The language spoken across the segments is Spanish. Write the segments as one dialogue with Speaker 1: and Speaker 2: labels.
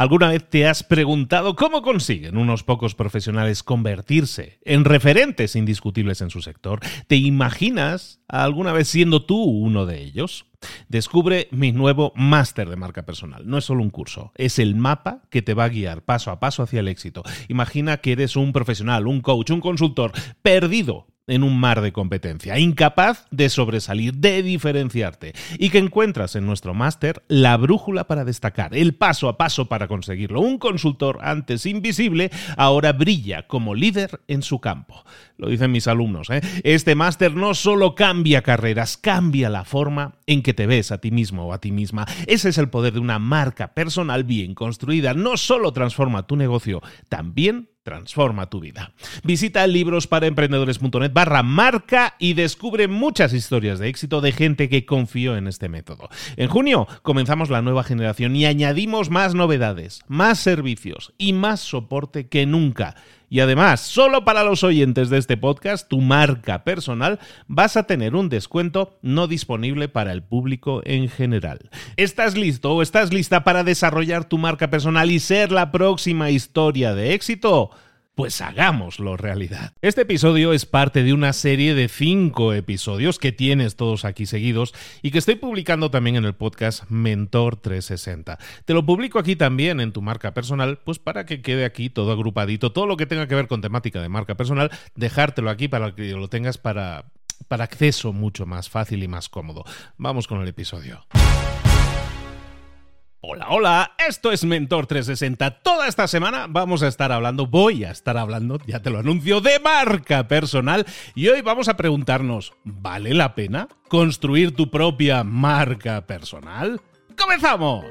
Speaker 1: ¿Alguna vez te has preguntado cómo consiguen unos pocos profesionales convertirse en referentes indiscutibles en su sector? ¿Te imaginas alguna vez siendo tú uno de ellos? Descubre mi nuevo máster de marca personal. No es solo un curso, es el mapa que te va a guiar paso a paso hacia el éxito. Imagina que eres un profesional, un coach, un consultor perdido en un mar de competencia, incapaz de sobresalir, de diferenciarte, y que encuentras en nuestro máster la brújula para destacar, el paso a paso para conseguirlo. Un consultor antes invisible ahora brilla como líder en su campo. Lo dicen mis alumnos. ¿eh? Este máster no solo cambia carreras, cambia la forma en que te ves a ti mismo o a ti misma. Ese es el poder de una marca personal bien construida. No solo transforma tu negocio, también transforma tu vida. Visita librosparaemprendedores.net barra marca y descubre muchas historias de éxito de gente que confió en este método. En junio comenzamos la nueva generación y añadimos más novedades, más servicios y más soporte que nunca. Y además, solo para los oyentes de este podcast, tu marca personal, vas a tener un descuento no disponible para el público en general. ¿Estás listo o estás lista para desarrollar tu marca personal y ser la próxima historia de éxito? Pues hagámoslo realidad. Este episodio es parte de una serie de cinco episodios que tienes todos aquí seguidos y que estoy publicando también en el podcast Mentor 360. Te lo publico aquí también en tu marca personal, pues para que quede aquí todo agrupadito, todo lo que tenga que ver con temática de marca personal, dejártelo aquí para que lo tengas para, para acceso mucho más fácil y más cómodo. Vamos con el episodio. Hola, hola, esto es Mentor 360. Toda esta semana vamos a estar hablando, voy a estar hablando, ya te lo anuncio, de marca personal. Y hoy vamos a preguntarnos, ¿vale la pena construir tu propia marca personal? ¡Comenzamos!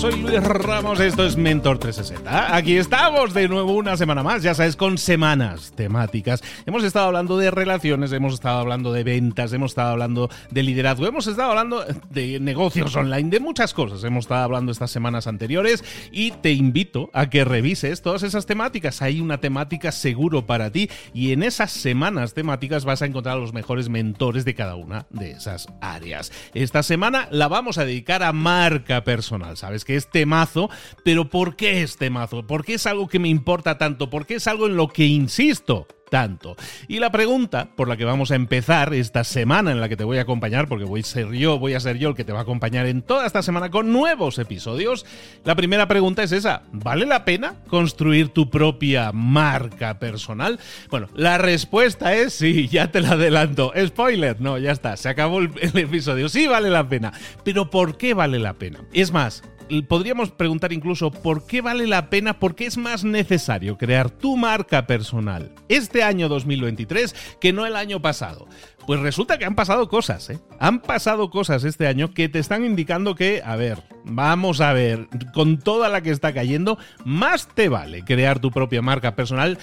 Speaker 1: Soy Luis Ramos, esto es Mentor 360. Aquí estamos de nuevo una semana más, ya sabes, con semanas temáticas. Hemos estado hablando de relaciones, hemos estado hablando de ventas, hemos estado hablando de liderazgo, hemos estado hablando de negocios online, de muchas cosas. Hemos estado hablando estas semanas anteriores y te invito a que revises todas esas temáticas. Hay una temática seguro para ti y en esas semanas temáticas vas a encontrar a los mejores mentores de cada una de esas áreas. Esta semana la vamos a dedicar a marca personal, ¿sabes? Que es temazo, pero ¿por qué es temazo? ¿Por qué es algo que me importa tanto? ¿Por qué es algo en lo que insisto? tanto. Y la pregunta por la que vamos a empezar esta semana en la que te voy a acompañar, porque voy a ser yo, voy a ser yo el que te va a acompañar en toda esta semana con nuevos episodios. La primera pregunta es esa, ¿vale la pena construir tu propia marca personal? Bueno, la respuesta es sí, ya te la adelanto. Spoiler, no, ya está, se acabó el, el episodio. Sí vale la pena. Pero ¿por qué vale la pena? Es más, podríamos preguntar incluso por qué vale la pena, por qué es más necesario crear tu marca personal este año 2023 que no el año pasado. Pues resulta que han pasado cosas, ¿eh? Han pasado cosas este año que te están indicando que, a ver, vamos a ver, con toda la que está cayendo, más te vale crear tu propia marca personal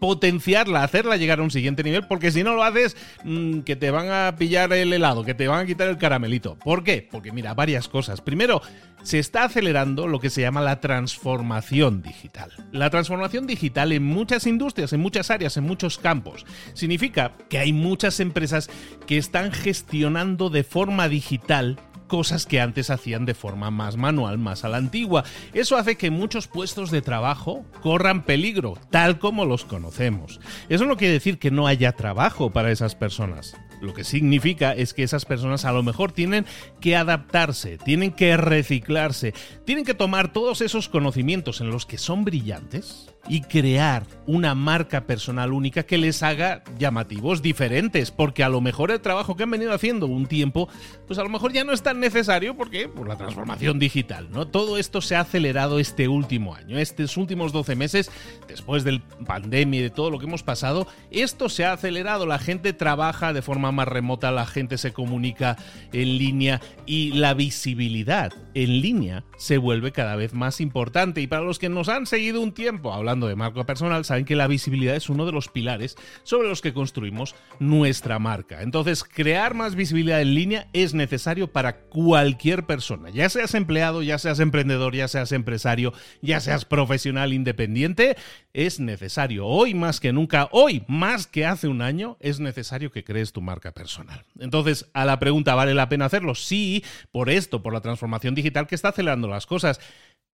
Speaker 1: potenciarla, hacerla llegar a un siguiente nivel, porque si no lo haces, mm, que te van a pillar el helado, que te van a quitar el caramelito. ¿Por qué? Porque mira, varias cosas. Primero, se está acelerando lo que se llama la transformación digital. La transformación digital en muchas industrias, en muchas áreas, en muchos campos. Significa que hay muchas empresas que están gestionando de forma digital cosas que antes hacían de forma más manual, más a la antigua. Eso hace que muchos puestos de trabajo corran peligro, tal como los conocemos. Eso no quiere decir que no haya trabajo para esas personas. Lo que significa es que esas personas a lo mejor tienen que adaptarse, tienen que reciclarse, tienen que tomar todos esos conocimientos en los que son brillantes y crear una marca personal única que les haga llamativos diferentes, porque a lo mejor el trabajo que han venido haciendo un tiempo, pues a lo mejor ya no es tan necesario porque por la transformación digital, ¿no? Todo esto se ha acelerado este último año, estos últimos 12 meses, después del pandemia y de todo lo que hemos pasado, esto se ha acelerado, la gente trabaja de forma más remota, la gente se comunica en línea y la visibilidad en línea se vuelve cada vez más importante y para los que nos han seguido un tiempo hablando hablando de marca personal saben que la visibilidad es uno de los pilares sobre los que construimos nuestra marca. Entonces, crear más visibilidad en línea es necesario para cualquier persona, ya seas empleado, ya seas emprendedor, ya seas empresario, ya seas profesional independiente, es necesario. Hoy más que nunca, hoy más que hace un año, es necesario que crees tu marca personal. Entonces, a la pregunta, ¿vale la pena hacerlo? Sí, por esto, por la transformación digital que está acelerando las cosas,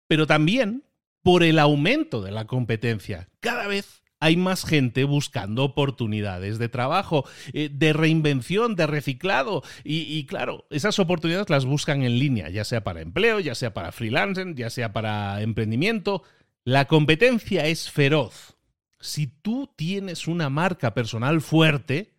Speaker 1: pero también por el aumento de la competencia. Cada vez hay más gente buscando oportunidades de trabajo, eh, de reinvención, de reciclado. Y, claro, esas oportunidades las buscan en línea, ya sea para empleo, ya sea para freelancing, ya sea para emprendimiento. La competencia es feroz. Si tú tienes una marca personal fuerte,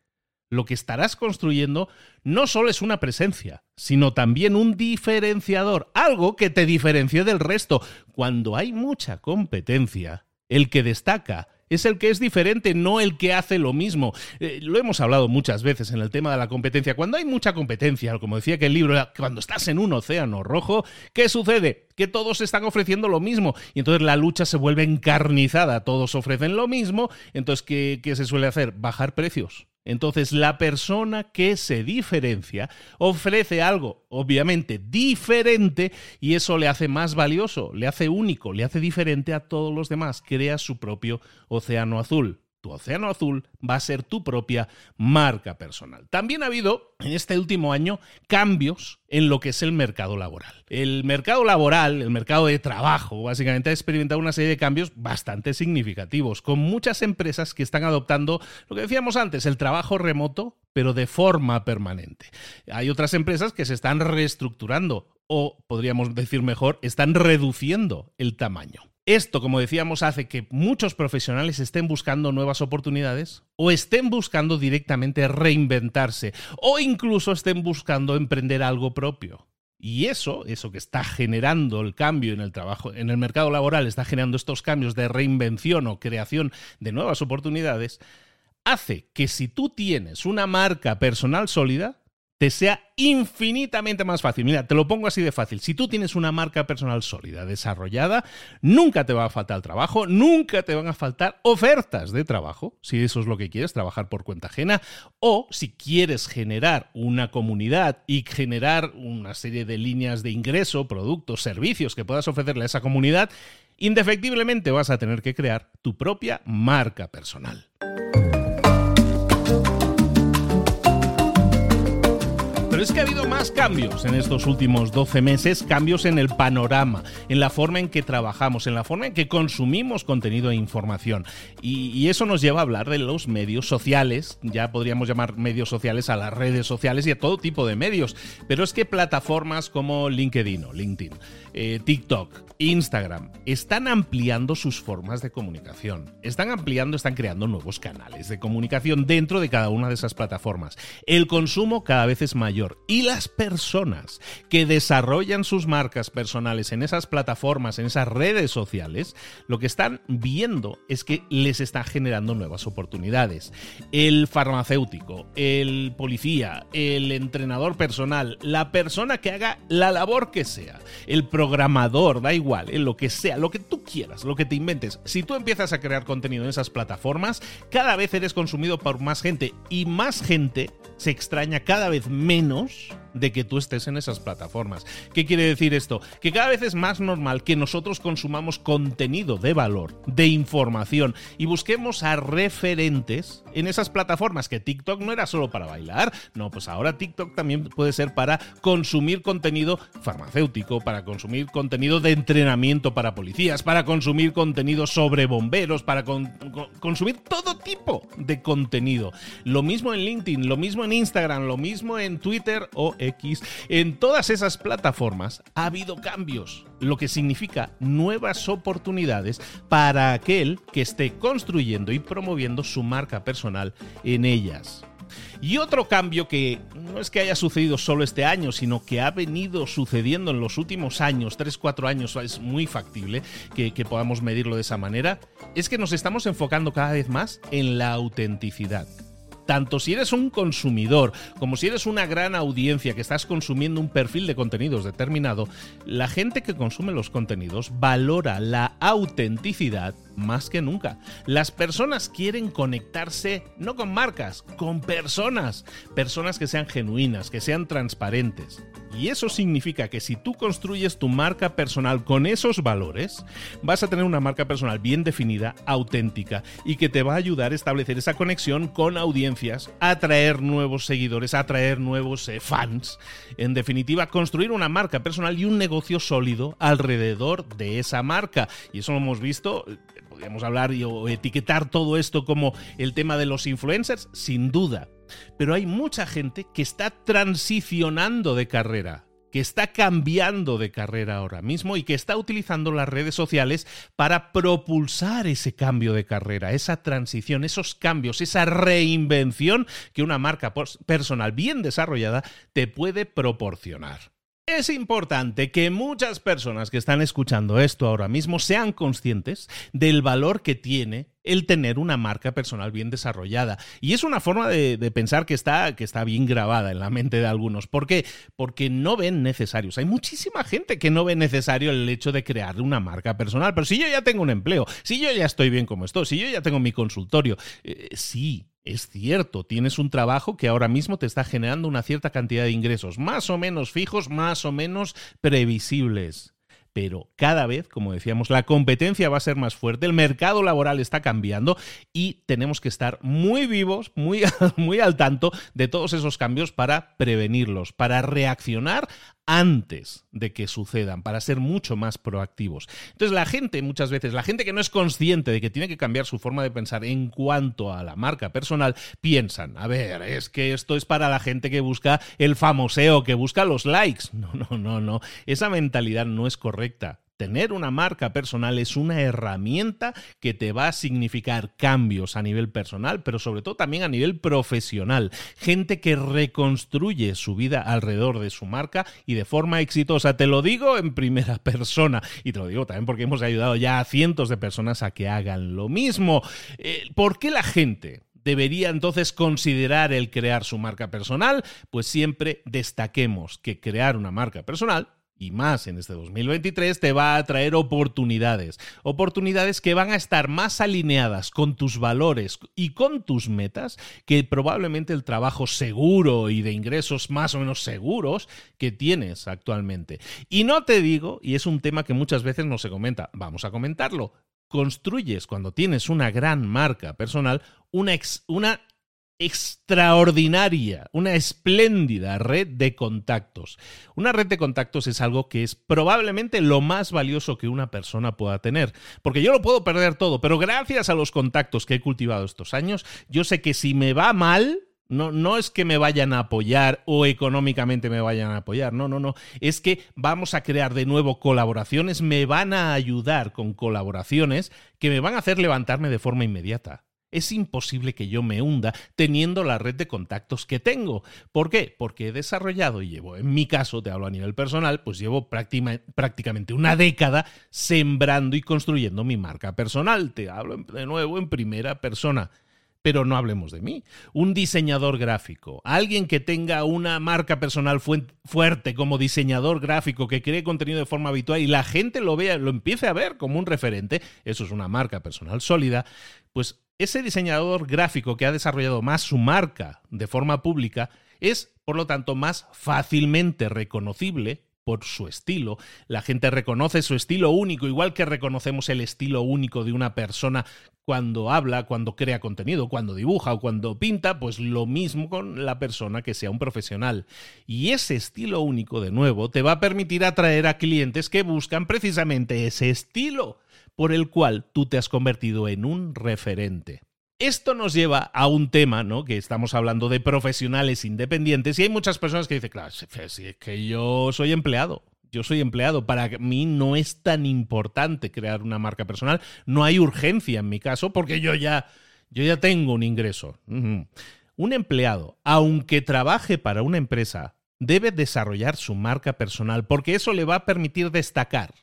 Speaker 1: lo que estarás construyendo no solo es una presencia, sino también un diferenciador, algo que te diferencie del resto. Cuando hay mucha competencia, el que destaca es el que es diferente, no el que hace lo mismo. Eh, lo hemos hablado muchas veces en el tema de la competencia. Cuando hay mucha competencia, como decía que el libro, cuando estás en un océano rojo, ¿qué sucede? Que todos están ofreciendo lo mismo y entonces la lucha se vuelve encarnizada, todos ofrecen lo mismo, entonces ¿qué, qué se suele hacer? Bajar precios entonces, la persona que se diferencia ofrece algo, obviamente, diferente y eso le hace más valioso, le hace único, le hace diferente a todos los demás, crea su propio océano azul tu océano azul va a ser tu propia marca personal. También ha habido en este último año cambios en lo que es el mercado laboral. El mercado laboral, el mercado de trabajo, básicamente ha experimentado una serie de cambios bastante significativos, con muchas empresas que están adoptando lo que decíamos antes, el trabajo remoto, pero de forma permanente. Hay otras empresas que se están reestructurando o, podríamos decir mejor, están reduciendo el tamaño. Esto, como decíamos, hace que muchos profesionales estén buscando nuevas oportunidades o estén buscando directamente reinventarse o incluso estén buscando emprender algo propio. Y eso, eso que está generando el cambio en el trabajo, en el mercado laboral, está generando estos cambios de reinvención o creación de nuevas oportunidades, hace que si tú tienes una marca personal sólida, te sea infinitamente más fácil. Mira, te lo pongo así de fácil. Si tú tienes una marca personal sólida, desarrollada, nunca te va a faltar trabajo, nunca te van a faltar ofertas de trabajo, si eso es lo que quieres, trabajar por cuenta ajena, o si quieres generar una comunidad y generar una serie de líneas de ingreso, productos, servicios que puedas ofrecerle a esa comunidad, indefectiblemente vas a tener que crear tu propia marca personal. Es que ha habido más cambios en estos últimos 12 meses, cambios en el panorama, en la forma en que trabajamos, en la forma en que consumimos contenido e información. Y, eso nos lleva a hablar de los medios sociales, ya podríamos llamar medios sociales a las redes sociales y a todo tipo de medios, pero es que plataformas como LinkedIn o LinkedIn, eh, TikTok, Instagram, están ampliando sus formas de comunicación, están ampliando, están creando nuevos canales de comunicación dentro de cada una de esas plataformas. El consumo cada vez es mayor y las personas que desarrollan sus marcas personales en esas plataformas, en esas redes sociales, lo que están viendo es que les está generando nuevas oportunidades. El farmacéutico, el policía, el entrenador personal, la persona que haga la labor que sea, el programador, da igual, en lo que sea, lo que tú quieras, lo que te inventes. Si tú empiezas a crear contenido en esas plataformas, cada vez eres consumido por más gente y más gente se extraña cada vez menos de que tú estés en esas plataformas. ¿Qué quiere decir esto? Que cada vez es más normal que nosotros consumamos contenido de valor, de información y busquemos a referentes en esas plataformas, que TikTok no era solo para bailar, no, pues ahora TikTok también puede ser para consumir contenido farmacéutico, para consumir contenido de entrenamiento para policías, para consumir contenido sobre bomberos, para consumir todo tipo de contenido. Lo mismo en LinkedIn, lo mismo en Instagram, lo mismo en Twitter o En todas esas plataformas ha habido cambios, lo que significa nuevas oportunidades para aquel que esté construyendo y promoviendo su marca personal en ellas. Y otro cambio que no es que haya sucedido solo este año, sino que ha venido sucediendo en los últimos años, 3-4 años, es muy factible que, podamos medirlo de esa manera, es que nos estamos enfocando cada vez más en la autenticidad tanto si eres un consumidor como si eres una gran audiencia que estás consumiendo un perfil de contenidos determinado, la gente que consume los contenidos valora la autenticidad más que nunca. Las personas quieren conectarse no con marcas, con personas. Personas que sean genuinas, que sean transparentes. Y eso significa que si tú construyes tu marca personal con esos valores, vas a tener una marca personal bien definida, auténtica y que te va a ayudar a establecer esa conexión con audiencias, atraer nuevos seguidores, atraer nuevos eh, fans. En definitiva, construir una marca personal y un negocio sólido alrededor de esa marca. Y eso lo hemos visto podríamos hablar o etiquetar todo esto como el tema de los influencers, sin duda. Pero hay mucha gente que está transicionando de carrera que está cambiando de carrera ahora mismo y que está utilizando las redes sociales para propulsar ese cambio de carrera, esa transición, esos cambios, esa reinvención que una marca personal bien desarrollada te puede proporcionar. Es importante que muchas personas que están escuchando esto ahora mismo sean conscientes del valor que tiene el tener una marca personal bien desarrollada. Y es una forma de, pensar que está, que está bien grabada en la mente de algunos. ¿Por qué? Porque no ven necesarios. Hay muchísima gente que no ve necesario el hecho de crear una marca personal. Pero si yo ya tengo un empleo, si yo ya estoy bien como estoy, si yo ya tengo mi consultorio, eh, sí, es cierto, tienes un trabajo que ahora mismo te está generando una cierta cantidad de ingresos, más o menos fijos, más o menos previsibles pero cada vez, como decíamos, la competencia va a ser más fuerte, el mercado laboral está cambiando y tenemos que estar muy vivos, muy, muy al tanto de todos esos cambios para prevenirlos, para reaccionar antes de que sucedan, para ser mucho más proactivos. Entonces la gente, muchas veces, la gente que no es consciente de que tiene que cambiar su forma de pensar en cuanto a la marca personal, piensan, a ver, es que esto es para la gente que busca el famoseo, que busca los likes. No, no, no, no. Esa mentalidad no es correcta. Tener una marca personal es una herramienta que te va a significar cambios a nivel personal, pero sobre todo también a nivel profesional. Gente que reconstruye su vida alrededor de su marca y de forma exitosa. Te lo digo en primera persona y te lo digo también porque hemos ayudado ya a cientos de personas a que hagan lo mismo. Eh, ¿Por qué la gente? debería entonces considerar el crear su marca personal, pues siempre destaquemos que crear una marca personal y más en este 2023 te va a traer oportunidades. Oportunidades que van a estar más alineadas con tus valores y con tus metas que probablemente el trabajo seguro y de ingresos más o menos seguros que tienes actualmente. Y no te digo, y es un tema que muchas veces no se comenta, vamos a comentarlo. Construyes cuando tienes una gran marca personal una, una extraordinaria, una espléndida red de contactos. Una red de contactos es algo que es probablemente lo más valioso que una persona pueda tener, porque yo lo puedo perder todo, pero gracias a los contactos que he cultivado estos años, yo sé que si me va mal, no, no, es que me vayan a apoyar o económicamente me vayan a apoyar, no, no, no. Es que vamos a crear de nuevo colaboraciones, me van a ayudar con colaboraciones que me van a hacer levantarme de forma inmediata es imposible que yo me hunda teniendo la red de contactos que tengo. ¿Por qué? Porque he desarrollado y llevo, en mi caso, te hablo a nivel personal, pues llevo prácticamente una década sembrando y construyendo mi marca personal. Te hablo de nuevo en primera persona. Pero no hablemos de mí. Un diseñador gráfico, alguien que tenga una marca personal fuerte como diseñador gráfico, que cree contenido de forma habitual y la gente lo vea, lo empiece a ver como un referente, eso es una marca personal sólida, pues ese diseñador gráfico que ha desarrollado más su marca de forma pública es, por lo tanto, más fácilmente reconocible por su estilo. La gente reconoce su estilo único, igual que reconocemos el estilo único de una persona cuando habla, cuando crea contenido, cuando dibuja o cuando pinta, pues lo mismo con la persona que sea un profesional. Y ese estilo único, de nuevo, te va a permitir atraer a clientes que buscan precisamente ese estilo por el cual tú te has convertido en un referente. Esto nos lleva a un tema, ¿no? Que estamos hablando de profesionales independientes y hay muchas personas que dicen, claro, si es que yo soy empleado, yo soy empleado, para mí no es tan importante crear una marca personal, no hay urgencia en mi caso porque yo ya, yo ya tengo un ingreso. Un empleado, aunque trabaje para una empresa, debe desarrollar su marca personal porque eso le va a permitir destacar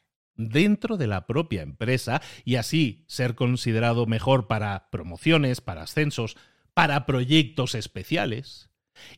Speaker 1: dentro de la propia empresa y así ser considerado mejor para promociones, para ascensos, para proyectos especiales.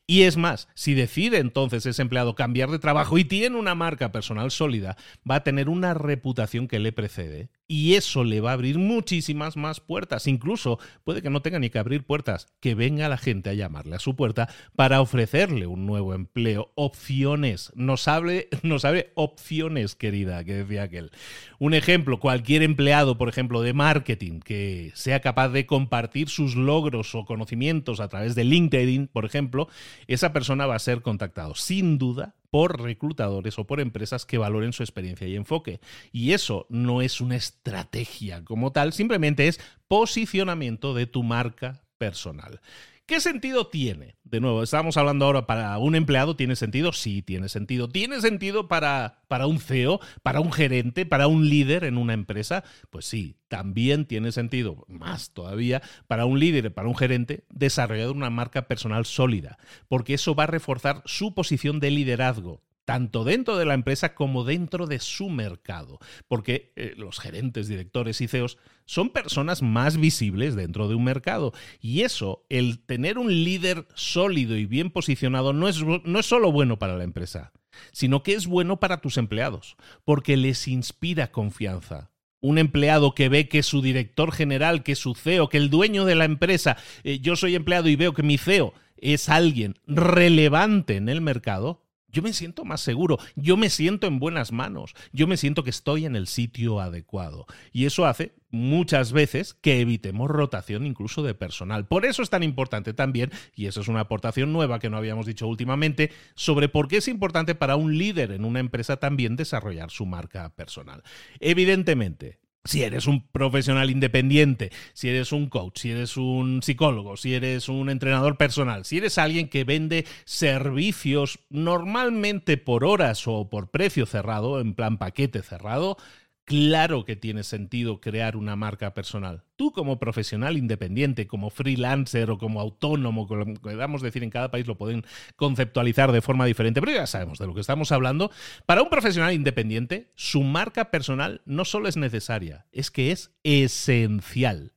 Speaker 1: Y es más, si decide entonces ese empleado cambiar de trabajo y tiene una marca personal sólida, va a tener una reputación que le precede y eso le va a abrir muchísimas más puertas. Incluso puede que no tenga ni que abrir puertas, que venga la gente a llamarle a su puerta para ofrecerle un nuevo empleo, opciones. Nos hable, nos hable opciones, querida, que decía aquel. Un ejemplo, cualquier empleado, por ejemplo, de marketing que sea capaz de compartir sus logros o conocimientos a través de LinkedIn, por ejemplo, esa persona va a ser contactado sin duda por reclutadores o por empresas que valoren su experiencia y enfoque. Y eso no es una estrategia como tal, simplemente es posicionamiento de tu marca personal. ¿Qué sentido tiene? De nuevo, estamos hablando ahora para un empleado, ¿tiene sentido? Sí, tiene sentido. ¿Tiene sentido para, para un CEO, para un gerente, para un líder en una empresa? Pues sí, también tiene sentido, más todavía, para un líder, para un gerente, desarrollar una marca personal sólida, porque eso va a reforzar su posición de liderazgo tanto dentro de la empresa como dentro de su mercado, porque eh, los gerentes, directores y CEOs son personas más visibles dentro de un mercado. Y eso, el tener un líder sólido y bien posicionado, no es, no es solo bueno para la empresa, sino que es bueno para tus empleados, porque les inspira confianza un empleado que ve que su director general, que su CEO, que el dueño de la empresa, eh, yo soy empleado y veo que mi CEO es alguien relevante en el mercado, yo me siento más seguro, yo me siento en buenas manos, yo me siento que estoy en el sitio adecuado. Y eso hace muchas veces que evitemos rotación incluso de personal. Por eso es tan importante también, y eso es una aportación nueva que no habíamos dicho últimamente, sobre por qué es importante para un líder en una empresa también desarrollar su marca personal. Evidentemente, si eres un profesional independiente, si eres un coach, si eres un psicólogo, si eres un entrenador personal, si eres alguien que vende servicios normalmente por horas o por precio cerrado, en plan paquete cerrado, Claro que tiene sentido crear una marca personal. Tú como profesional independiente, como freelancer o como autónomo, como podamos decir en cada país lo pueden conceptualizar de forma diferente, pero ya sabemos de lo que estamos hablando. Para un profesional independiente, su marca personal no solo es necesaria, es que es esencial.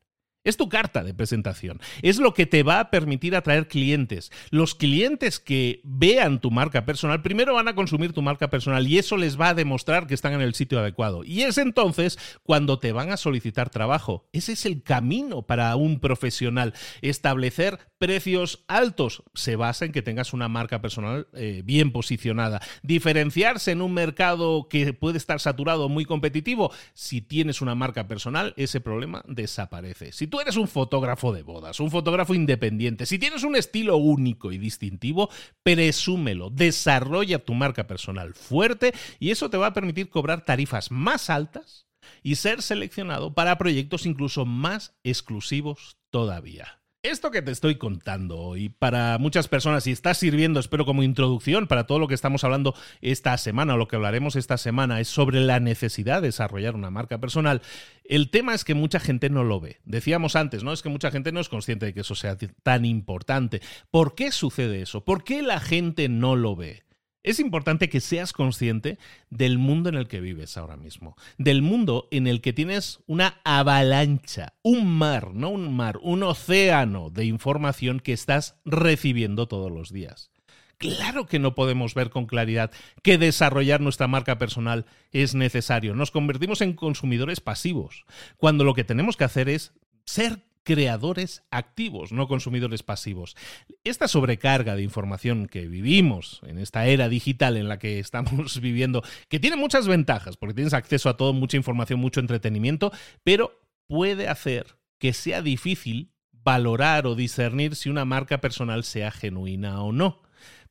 Speaker 1: Es tu carta de presentación. Es lo que te va a permitir atraer clientes. Los clientes que vean tu marca personal primero van a consumir tu marca personal y eso les va a demostrar que están en el sitio adecuado. Y es entonces cuando te van a solicitar trabajo. Ese es el camino para un profesional. Establecer precios altos se basa en que tengas una marca personal eh, bien posicionada. Diferenciarse en un mercado que puede estar saturado muy competitivo. Si tienes una marca personal, ese problema desaparece. Si tú eres un fotógrafo de bodas, un fotógrafo independiente, si tienes un estilo único y distintivo, presúmelo, desarrolla tu marca personal fuerte y eso te va a permitir cobrar tarifas más altas y ser seleccionado para proyectos incluso más exclusivos todavía. Esto que te estoy contando hoy, para muchas personas, y está sirviendo, espero, como introducción para todo lo que estamos hablando esta semana o lo que hablaremos esta semana, es sobre la necesidad de desarrollar una marca personal. El tema es que mucha gente no lo ve. Decíamos antes, ¿no? Es que mucha gente no es consciente de que eso sea tan importante. ¿Por qué sucede eso? ¿Por qué la gente no lo ve? Es importante que seas consciente del mundo en el que vives ahora mismo, del mundo en el que tienes una avalancha, un mar, no un mar, un océano de información que estás recibiendo todos los días. Claro que no podemos ver con claridad que desarrollar nuestra marca personal es necesario. Nos convertimos en consumidores pasivos, cuando lo que tenemos que hacer es ser creadores activos, no consumidores pasivos. Esta sobrecarga de información que vivimos en esta era digital en la que estamos viviendo, que tiene muchas ventajas, porque tienes acceso a todo, mucha información, mucho entretenimiento, pero puede hacer que sea difícil valorar o discernir si una marca personal sea genuina o no.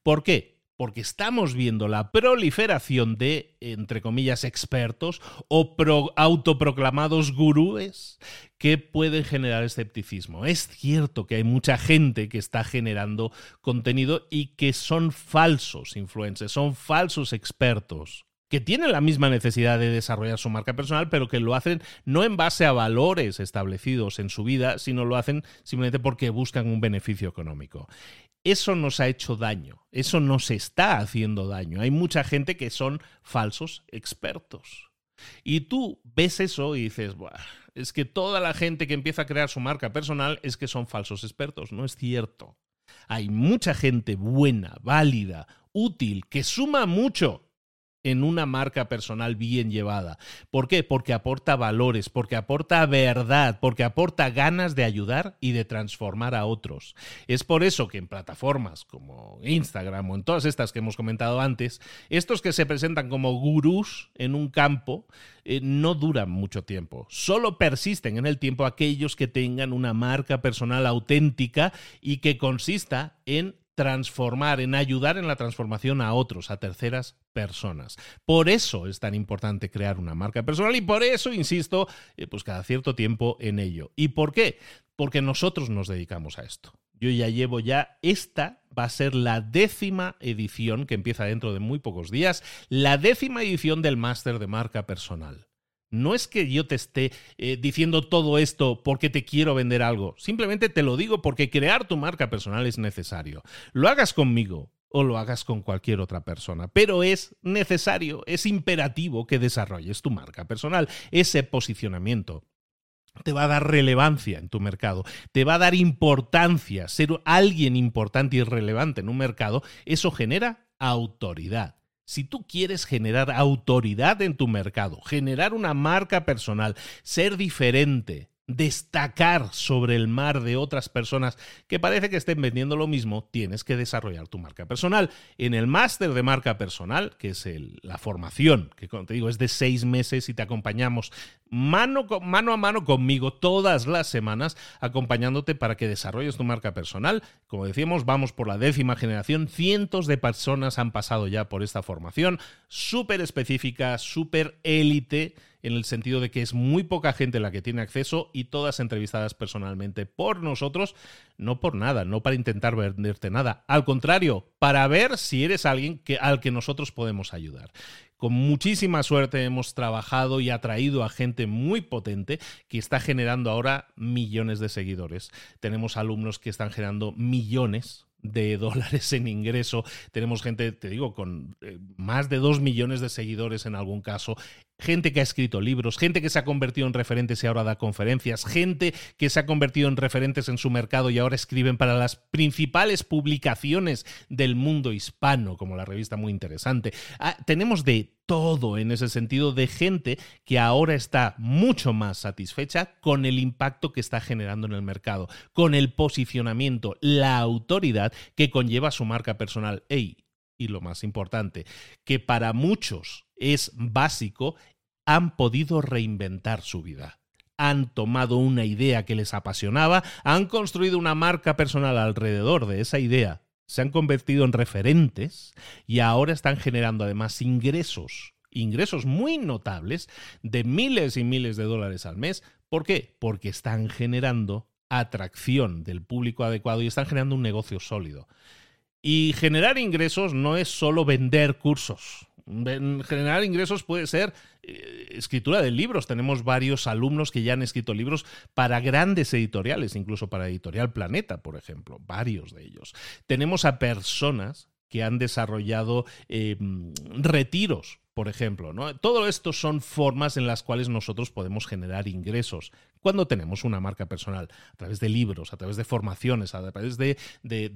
Speaker 1: ¿Por qué? Porque estamos viendo la proliferación de, entre comillas, expertos o autoproclamados gurúes que pueden generar escepticismo. Es cierto que hay mucha gente que está generando contenido y que son falsos influencers, son falsos expertos que tienen la misma necesidad de desarrollar su marca personal, pero que lo hacen no en base a valores establecidos en su vida, sino lo hacen simplemente porque buscan un beneficio económico eso nos ha hecho daño, eso nos está haciendo daño. Hay mucha gente que son falsos expertos. Y tú ves eso y dices, es que toda la gente que empieza a crear su marca personal es que son falsos expertos. No es cierto. Hay mucha gente buena, válida, útil, que suma mucho en una marca personal bien llevada. ¿Por qué? Porque aporta valores, porque aporta verdad, porque aporta ganas de ayudar y de transformar a otros. Es por eso que en plataformas como Instagram o en todas estas que hemos comentado antes, estos que se presentan como gurús en un campo eh, no duran mucho tiempo. Solo persisten en el tiempo aquellos que tengan una marca personal auténtica y que consista en transformar, en ayudar en la transformación a otros, a terceras personas. Por eso es tan importante crear una marca personal y por eso insisto, eh, pues cada cierto tiempo en ello. ¿Y por qué? Porque nosotros nos dedicamos a esto. Yo ya llevo ya, esta va a ser la décima edición que empieza dentro de muy pocos días, la décima edición del máster de marca personal. No es que yo te esté eh, diciendo todo esto porque te quiero vender algo, simplemente te lo digo porque crear tu marca personal es necesario. Lo hagas conmigo o lo hagas con cualquier otra persona, pero es necesario, es imperativo que desarrolles tu marca personal, ese posicionamiento te va a dar relevancia en tu mercado, te va a dar importancia, ser alguien importante y relevante en un mercado, eso genera autoridad. Si tú quieres generar autoridad en tu mercado, generar una marca personal, ser diferente, destacar sobre el mar de otras personas que parece que estén vendiendo lo mismo, tienes que desarrollar tu marca personal. En el máster de marca personal, que es la formación, que como te digo es de seis meses y te acompañamos mano, mano a mano conmigo todas las semanas, acompañándote para que desarrolles tu marca personal. Como decíamos, vamos por la décima generación, cientos de personas han pasado ya por esta formación, súper específica, súper élite en el sentido de que es muy poca gente la que tiene acceso y todas entrevistadas personalmente por nosotros, no por nada, no para intentar venderte nada, al contrario, para ver si eres alguien que, al que nosotros podemos ayudar. Con muchísima suerte hemos trabajado y atraído a gente muy potente que está generando ahora millones de seguidores. Tenemos alumnos que están generando millones de dólares en ingreso. Tenemos gente, te digo, con eh, más de dos millones de seguidores en algún caso gente que ha escrito libros, gente que se ha convertido en referentes y ahora da conferencias, gente que se ha convertido en referentes en su mercado y ahora escriben para las principales publicaciones del mundo hispano, como la revista muy interesante. Ah, tenemos de todo en ese sentido de gente que ahora está mucho más satisfecha con el impacto que está generando en el mercado, con el posicionamiento, la autoridad que conlleva su marca personal. Y lo más importante, que para muchos es básico, han podido reinventar su vida. Han tomado una idea que les apasionaba, han construido una marca personal alrededor de esa idea, se han convertido en referentes y ahora están generando además ingresos, ingresos muy notables de miles y miles de dólares al mes. ¿Por qué? Porque están generando atracción del público adecuado y están generando un negocio sólido. Y generar ingresos no es solo vender cursos generar ingresos puede ser eh, escritura de libros. Tenemos varios alumnos que ya han escrito libros para grandes editoriales, incluso para Editorial Planeta, por ejemplo, varios de ellos. Tenemos a personas que han desarrollado em, retiros por ejemplo. ¿no? Todo esto son formas en las cuales nosotros podemos generar ingresos cuando tenemos una marca personal, a través de libros, a través de formaciones, a través de,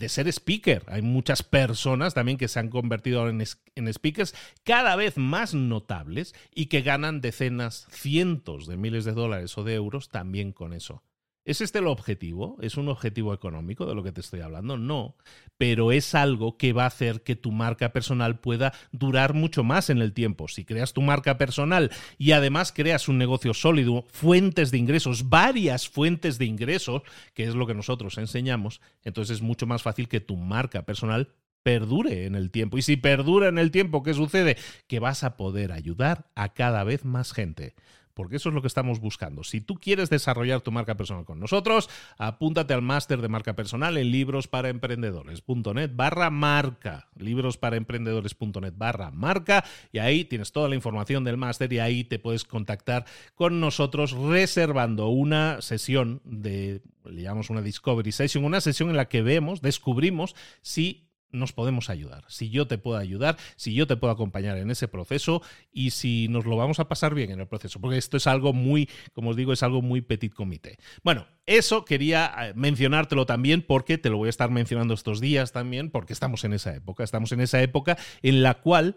Speaker 1: ser speaker. Hay muchas personas también que se han convertido en, en speakers cada vez más notables y que ganan decenas, cientos de miles de dólares o de euros también con eso. ¿Es este el objetivo? ¿Es un objetivo económico de lo que te estoy hablando? No, pero es algo que va a hacer que tu marca personal pueda durar mucho más en el tiempo. Si creas tu marca personal y además creas un negocio sólido, fuentes de ingresos, varias fuentes de ingresos, que es lo que nosotros enseñamos, entonces es mucho más fácil que tu marca personal perdure en el tiempo. Y si perdura en el tiempo, ¿qué sucede? Que vas a poder ayudar a cada vez más gente porque eso es lo que estamos buscando. Si tú quieres desarrollar tu marca personal con nosotros, apúntate al máster de marca personal en librosparaemprendedores.net barra marca, librosparaemprendedores.net barra marca, y ahí tienes toda la información del máster y ahí te puedes contactar con nosotros reservando una sesión de, le llamamos una Discovery Session, una sesión en la que vemos, descubrimos si nos podemos ayudar, si yo te puedo ayudar, si yo te puedo acompañar en ese proceso y si nos lo vamos a pasar bien en el proceso, porque esto es algo muy, como os digo, es algo muy petit comité. Bueno, eso quería eh, mencionártelo también porque te lo voy a estar mencionando estos días también, porque estamos en esa época, estamos en esa época en la cual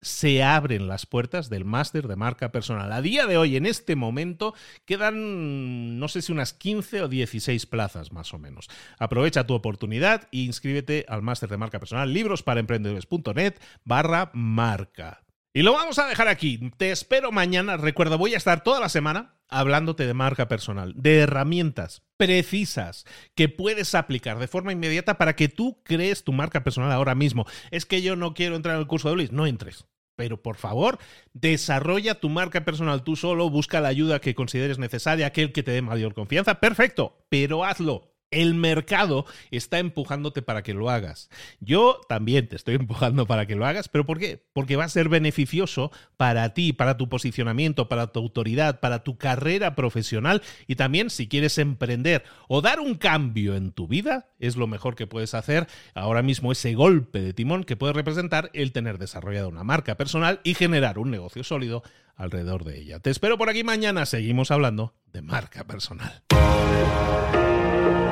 Speaker 1: se abren las puertas del máster de marca personal. A día de hoy, en este momento, quedan no sé si unas 15 o 16 plazas más o menos. Aprovecha tu oportunidad e inscríbete al máster de marca personal librosparaemprendedores.net barra marca. Y lo vamos a dejar aquí. Te espero mañana. Recuerda, voy a estar toda la semana hablándote de marca personal, de herramientas precisas que puedes aplicar de forma inmediata para que tú crees tu marca personal ahora mismo. Es que yo no quiero entrar en el curso de Luis. No entres. Pero por favor, desarrolla tu marca personal tú solo, busca la ayuda que consideres necesaria, aquel que te dé mayor confianza. Perfecto, pero hazlo. El mercado está empujándote para que lo hagas. Yo también te estoy empujando para que lo hagas, pero ¿por qué? Porque va a ser beneficioso para ti, para tu posicionamiento, para tu autoridad, para tu carrera profesional y también si quieres emprender o dar un cambio en tu vida, es lo mejor que puedes hacer ahora mismo ese golpe de timón que puede representar el tener desarrollado una marca personal y generar un negocio sólido alrededor de ella. Te espero por aquí mañana, seguimos hablando de marca personal.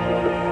Speaker 1: Thank you.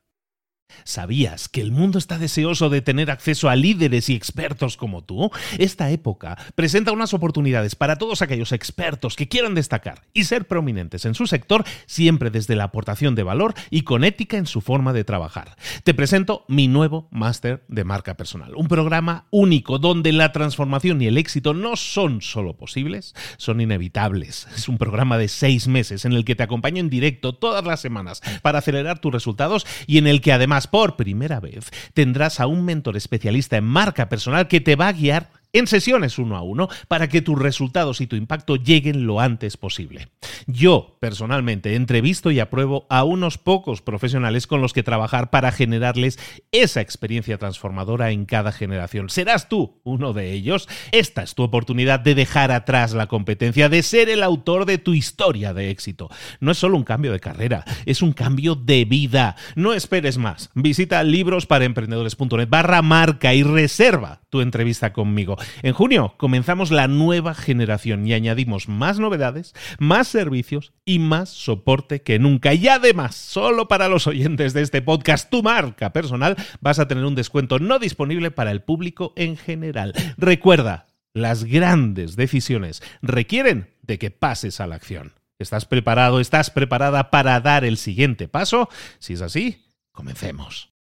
Speaker 1: ¿Sabías que el mundo está deseoso de tener acceso a líderes y expertos como tú? Esta época presenta unas oportunidades para todos aquellos expertos que quieran destacar y ser prominentes en su sector, siempre desde la aportación de valor y con ética en su forma de trabajar. Te presento mi nuevo máster de marca personal, un programa único donde la transformación y el éxito no son solo posibles, son inevitables. Es un programa de seis meses en el que te acompaño en directo todas las semanas para acelerar tus resultados y en el que además por primera vez tendrás a un mentor especialista en marca personal que te va a guiar en sesiones uno a uno para que tus resultados y tu impacto lleguen lo antes posible. Yo, personalmente, entrevisto y apruebo a unos pocos profesionales con los que trabajar para generarles esa experiencia transformadora en cada generación. ¿Serás tú uno de ellos? Esta es tu oportunidad de dejar atrás la competencia, de ser el autor de tu historia de éxito. No es solo un cambio de carrera, es un cambio de vida. No esperes más. Visita librosparaemprendedores.net barra marca y reserva tu entrevista conmigo. En junio comenzamos la nueva generación y añadimos más novedades, más servicios y más soporte que nunca. Y además, solo para los oyentes de este podcast, tu marca personal, vas a tener un descuento no disponible para el público en general. Recuerda, las grandes decisiones requieren de que pases a la acción. ¿Estás preparado? ¿Estás preparada para dar el siguiente paso? Si es así, comencemos.